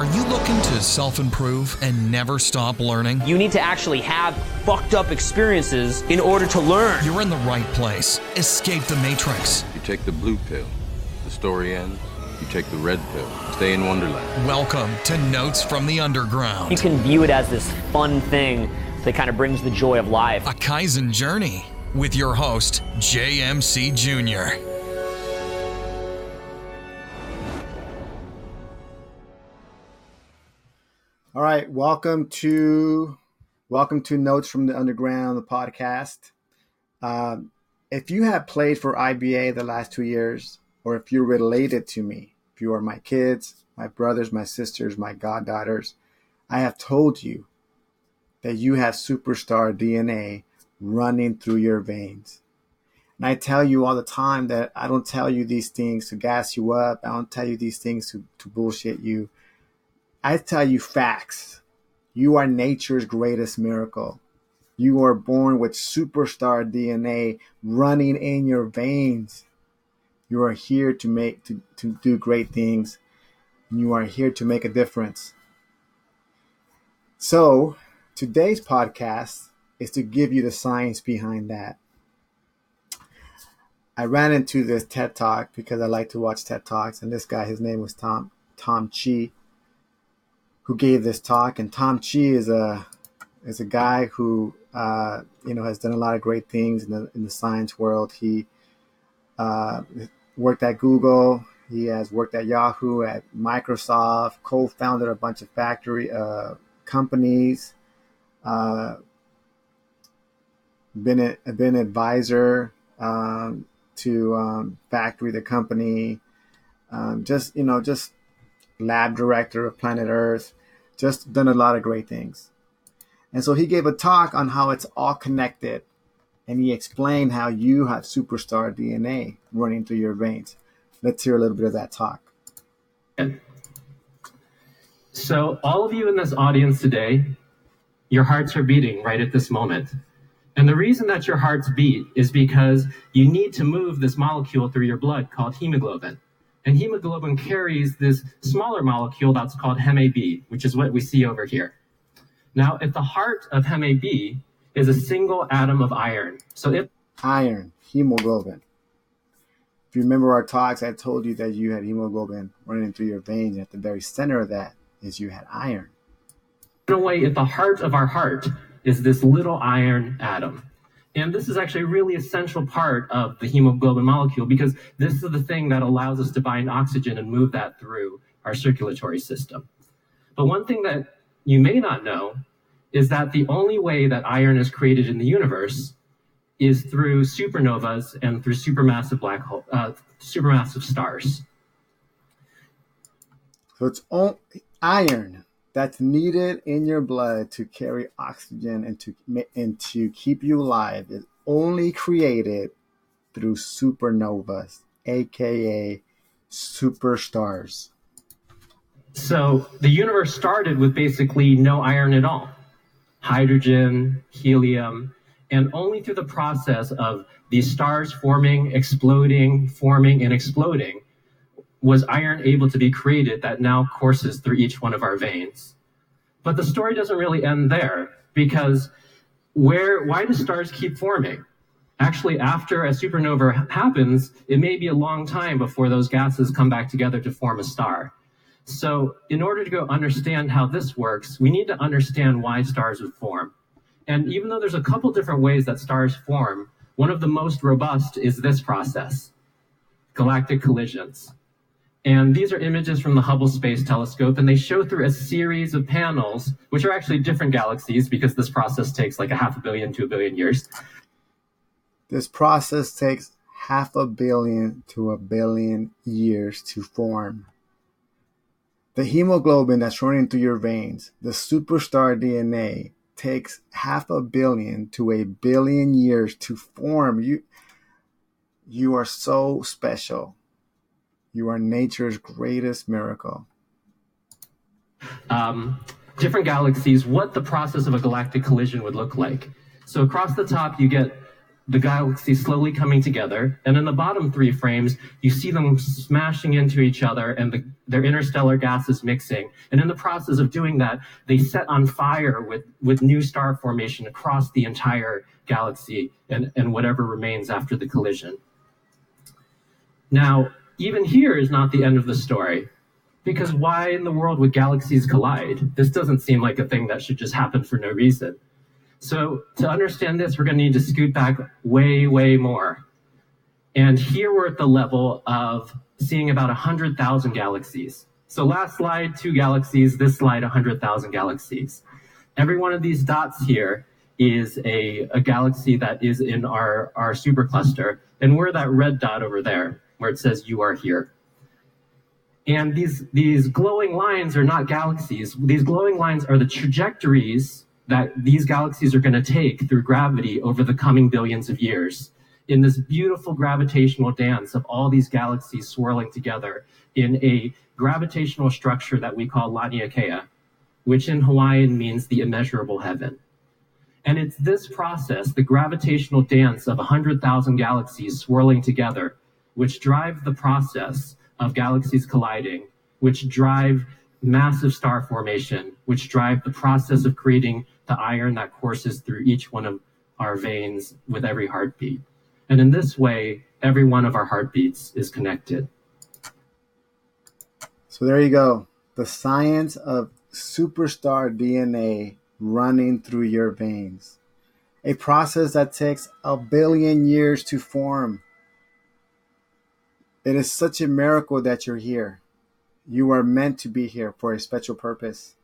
Are you looking to self improve and never stop learning? You need to actually have fucked up experiences in order to learn. You're in the right place. Escape the Matrix. You take the blue pill, the story ends. You take the red pill, stay in Wonderland. Welcome to Notes from the Underground. You can view it as this fun thing that kind of brings the joy of life. A Kaizen journey with your host, JMC Jr. All right, welcome to welcome to Notes from the Underground, the podcast. Um, if you have played for IBA the last two years, or if you're related to me, if you are my kids, my brothers, my sisters, my goddaughters, I have told you that you have superstar DNA running through your veins. And I tell you all the time that I don't tell you these things to gas you up. I don't tell you these things to, to bullshit you. I tell you facts. You are nature's greatest miracle. You are born with superstar DNA running in your veins. You are here to make to, to do great things. You are here to make a difference. So, today's podcast is to give you the science behind that. I ran into this TED Talk because I like to watch TED Talks, and this guy, his name was Tom Tom Chi who gave this talk. And Tom Chi is a is a guy who uh, you know has done a lot of great things in the in the science world. He uh, worked at Google. He has worked at Yahoo, at Microsoft, co-founded a bunch of factory uh, companies. Uh, been a, been advisor um, to um, factory the company. Um, just you know, just lab director of Planet Earth just done a lot of great things. And so he gave a talk on how it's all connected. And he explained how you have superstar DNA running through your veins. Let's hear a little bit of that talk. So, all of you in this audience today, your hearts are beating right at this moment. And the reason that your hearts beat is because you need to move this molecule through your blood called hemoglobin. And hemoglobin carries this smaller molecule that's called heme B, which is what we see over here. Now, at the heart of heme B is a single atom of iron. So if iron, hemoglobin. If you remember our talks, I told you that you had hemoglobin running through your veins. And at the very center of that is you had iron. In a way, at the heart of our heart is this little iron atom. And this is actually a really essential part of the hemoglobin molecule because this is the thing that allows us to bind oxygen and move that through our circulatory system. But one thing that you may not know is that the only way that iron is created in the universe is through supernovas and through supermassive black hole, uh, supermassive stars. So it's all iron that's needed in your blood to carry oxygen and to and to keep you alive is only created through supernovas, aka superstars. So the universe started with basically no iron at all. Hydrogen, helium, and only through the process of these stars forming, exploding, forming, and exploding was iron able to be created that now courses through each one of our veins. But the story doesn't really end there because where why do stars keep forming? Actually, after a supernova happens, it may be a long time before those gases come back together to form a star. So, in order to go understand how this works, we need to understand why stars would form. And even though there's a couple different ways that stars form, one of the most robust is this process galactic collisions. And these are images from the Hubble Space Telescope, and they show through a series of panels, which are actually different galaxies because this process takes like a half a billion to a billion years. This process takes half a billion to a billion years to form. The hemoglobin that's running through your veins, the superstar DNA, takes half a billion to a billion years to form. You, you are so special you are nature's greatest miracle. Um, different galaxies, what the process of a galactic collision would look like. So across the top, you get the galaxy slowly coming together. And in the bottom three frames, you see them smashing into each other and the, their interstellar gases mixing. And in the process of doing that, they set on fire with, with new star formation across the entire galaxy and, and whatever remains after the collision. Now, even here is not the end of the story. Because why in the world would galaxies collide? This doesn't seem like a thing that should just happen for no reason. So to understand this, we're going to need to scoot back way, way more. And here we're at the level of seeing about 100,000 galaxies. So last slide, two galaxies, this slide, 100,000 galaxies. Every one of these dots here is a, a galaxy that is in our, our supercluster, and we're that red dot over there where it says you are here. And these, these glowing lines are not galaxies. These glowing lines are the trajectories that these galaxies are going to take through gravity over the coming billions of years in this beautiful gravitational dance of all these galaxies swirling together in a gravitational structure that we call Laniakea, which in Hawaiian means the immeasurable heaven. And it's this process, the gravitational dance of 100,000 galaxies swirling together, which drive the process of galaxies colliding, which drive massive star formation, which drive the process of creating the iron that courses through each one of our veins with every heartbeat. And in this way, every one of our heartbeats is connected. So there you go. The science of superstar DNA running through your veins. A process that takes a billion years to form. It is such a miracle that you're here. You are meant to be here for a special purpose.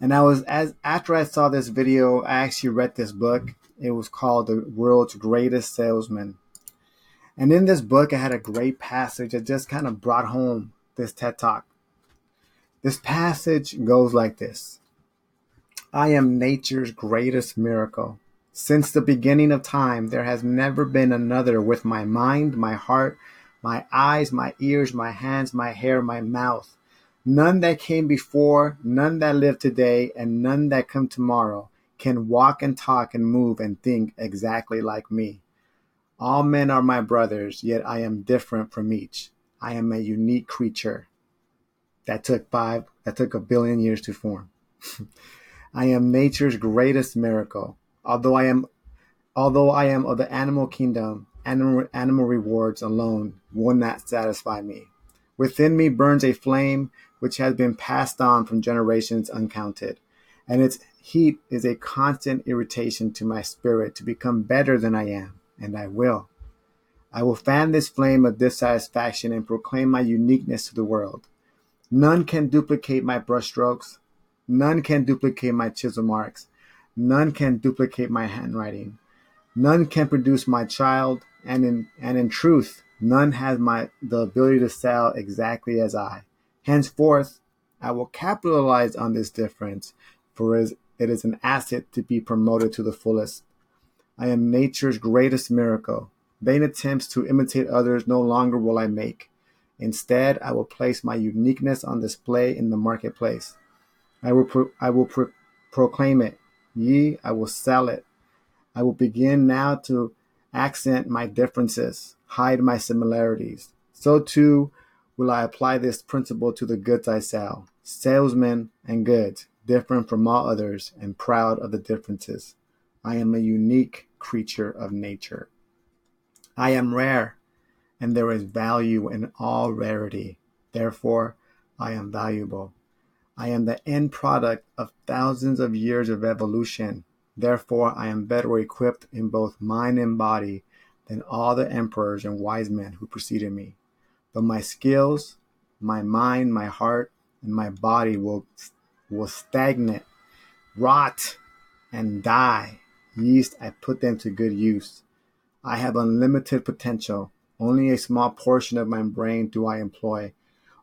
And I was as after I saw this video, I actually read this book. It was called The World's Greatest Salesman. And in this book, I had a great passage that just kind of brought home this TED Talk. This passage goes like this I am nature's greatest miracle. Since the beginning of time, there has never been another with my mind, my heart, my eyes, my ears, my hands, my hair, my mouth None that came before, none that live today, and none that come tomorrow can walk and talk and move and think exactly like me. All men are my brothers, yet I am different from each. I am a unique creature that took five, that took a billion years to form. I am nature's greatest miracle. Although I am, although I am of the animal kingdom, animal, animal rewards alone will not satisfy me. Within me burns a flame which has been passed on from generations uncounted, and its heat is a constant irritation to my spirit to become better than I am, and I will. I will fan this flame of dissatisfaction and proclaim my uniqueness to the world. None can duplicate my brushstrokes. None can duplicate my chisel marks. None can duplicate my handwriting. None can produce my child, and in, and in truth, none has my, the ability to sell exactly as I. Henceforth, I will capitalize on this difference, for it is an asset to be promoted to the fullest. I am nature's greatest miracle. Vain attempts to imitate others no longer will I make. Instead, I will place my uniqueness on display in the marketplace. I will, pro- I will pro- proclaim it. Ye, I will sell it. I will begin now to accent my differences, hide my similarities. So too will I apply this principle to the goods I sell. Salesmen and goods, different from all others and proud of the differences. I am a unique creature of nature. I am rare, and there is value in all rarity. Therefore, I am valuable. I am the end product of thousands of years of evolution. Therefore, I am better equipped in both mind and body than all the emperors and wise men who preceded me. But my skills, my mind, my heart, and my body will, will stagnate, rot, and die. Yeast, I put them to good use. I have unlimited potential. Only a small portion of my brain do I employ.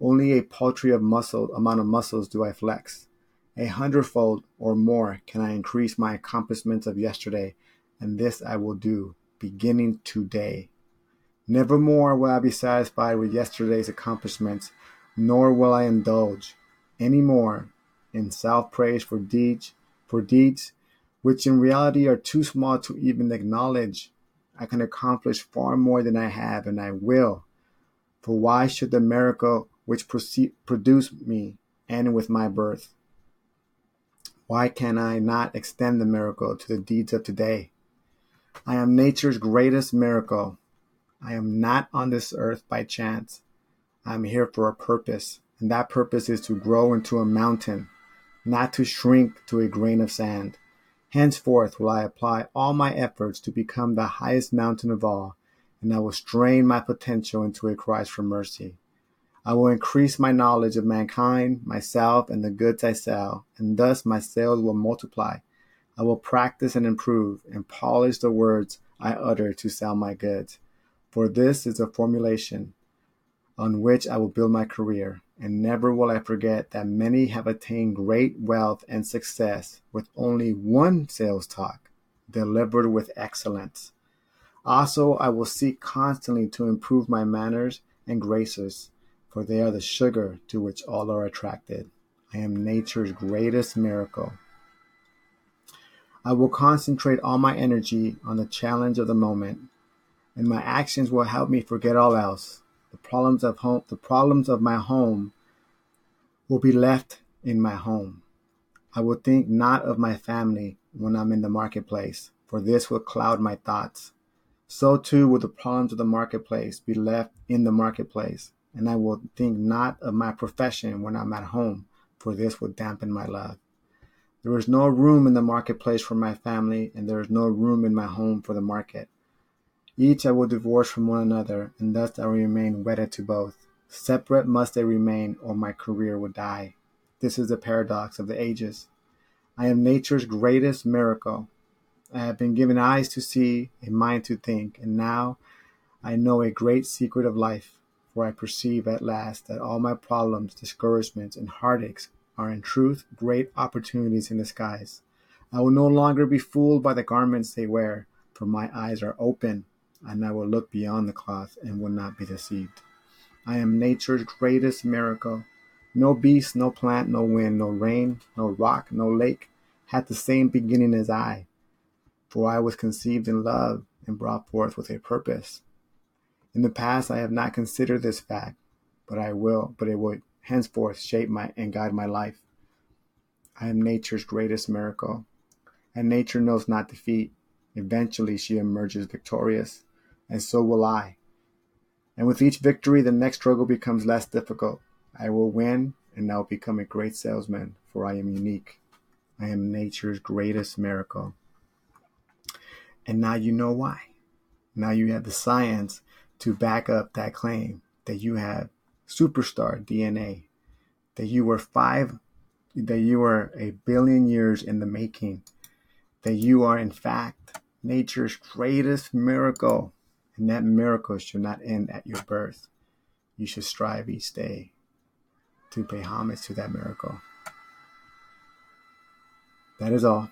Only a paltry of muscle amount of muscles do I flex. A hundredfold or more can I increase my accomplishments of yesterday, and this I will do, beginning today. Nevermore will I be satisfied with yesterday's accomplishments, nor will I indulge any more in self praise for deeds, for deeds which in reality are too small to even acknowledge. I can accomplish far more than I have, and I will. For why should the miracle which produced me end with my birth? Why can I not extend the miracle to the deeds of today? I am nature's greatest miracle. I am not on this earth by chance. I am here for a purpose, and that purpose is to grow into a mountain, not to shrink to a grain of sand. Henceforth will I apply all my efforts to become the highest mountain of all, and I will strain my potential into a cry for mercy. I will increase my knowledge of mankind, myself, and the goods I sell, and thus my sales will multiply. I will practice and improve and polish the words I utter to sell my goods. For this is a formulation on which I will build my career, and never will I forget that many have attained great wealth and success with only one sales talk, delivered with excellence. Also, I will seek constantly to improve my manners and graces, for they are the sugar to which all are attracted. I am nature's greatest miracle. I will concentrate all my energy on the challenge of the moment, and my actions will help me forget all else. The problems of home, the problems of my home will be left in my home. I will think not of my family when I'm in the marketplace, for this will cloud my thoughts. So too will the problems of the marketplace be left in the marketplace, and I will think not of my profession when I'm at home, for this will dampen my love. There is no room in the marketplace for my family, and there is no room in my home for the market. Each I will divorce from one another, and thus I will remain wedded to both. Separate must they remain, or my career will die. This is the paradox of the ages. I am nature's greatest miracle. I have been given eyes to see, a mind to think, and now I know a great secret of life, for I perceive at last that all my problems, discouragements, and heartaches are in truth great opportunities in disguise. I will no longer be fooled by the garments they wear, for my eyes are open, and I will look beyond the cloth and will not be deceived. I am nature's greatest miracle. No beast, no plant, no wind, no rain, no rock, no lake had the same beginning as I, for I was conceived in love and brought forth with a purpose. In the past I have not considered this fact, but I will, but it will henceforth shape my and guide my life. I am nature's greatest miracle, and nature knows not defeat. Eventually she emerges victorious, and so will I. And with each victory, the next struggle becomes less difficult. I will win, and I will become a great salesman, for I am unique. I am nature's greatest miracle. And now you know why. Now you have the science to back up that claim that you have superstar DNA, that you were five, that you were a billion years in the making, that you are in fact nature's greatest miracle, and that miracle should not end at your birth. You should strive each day to pay homage to that miracle. That is all.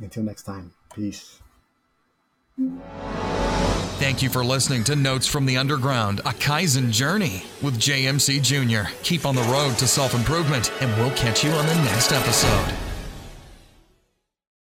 Until next time, peace. Thank you for listening to Notes from the Underground, a Kaizen journey with JMC Jr. Keep on the road to self improvement, and we'll catch you on the next episode.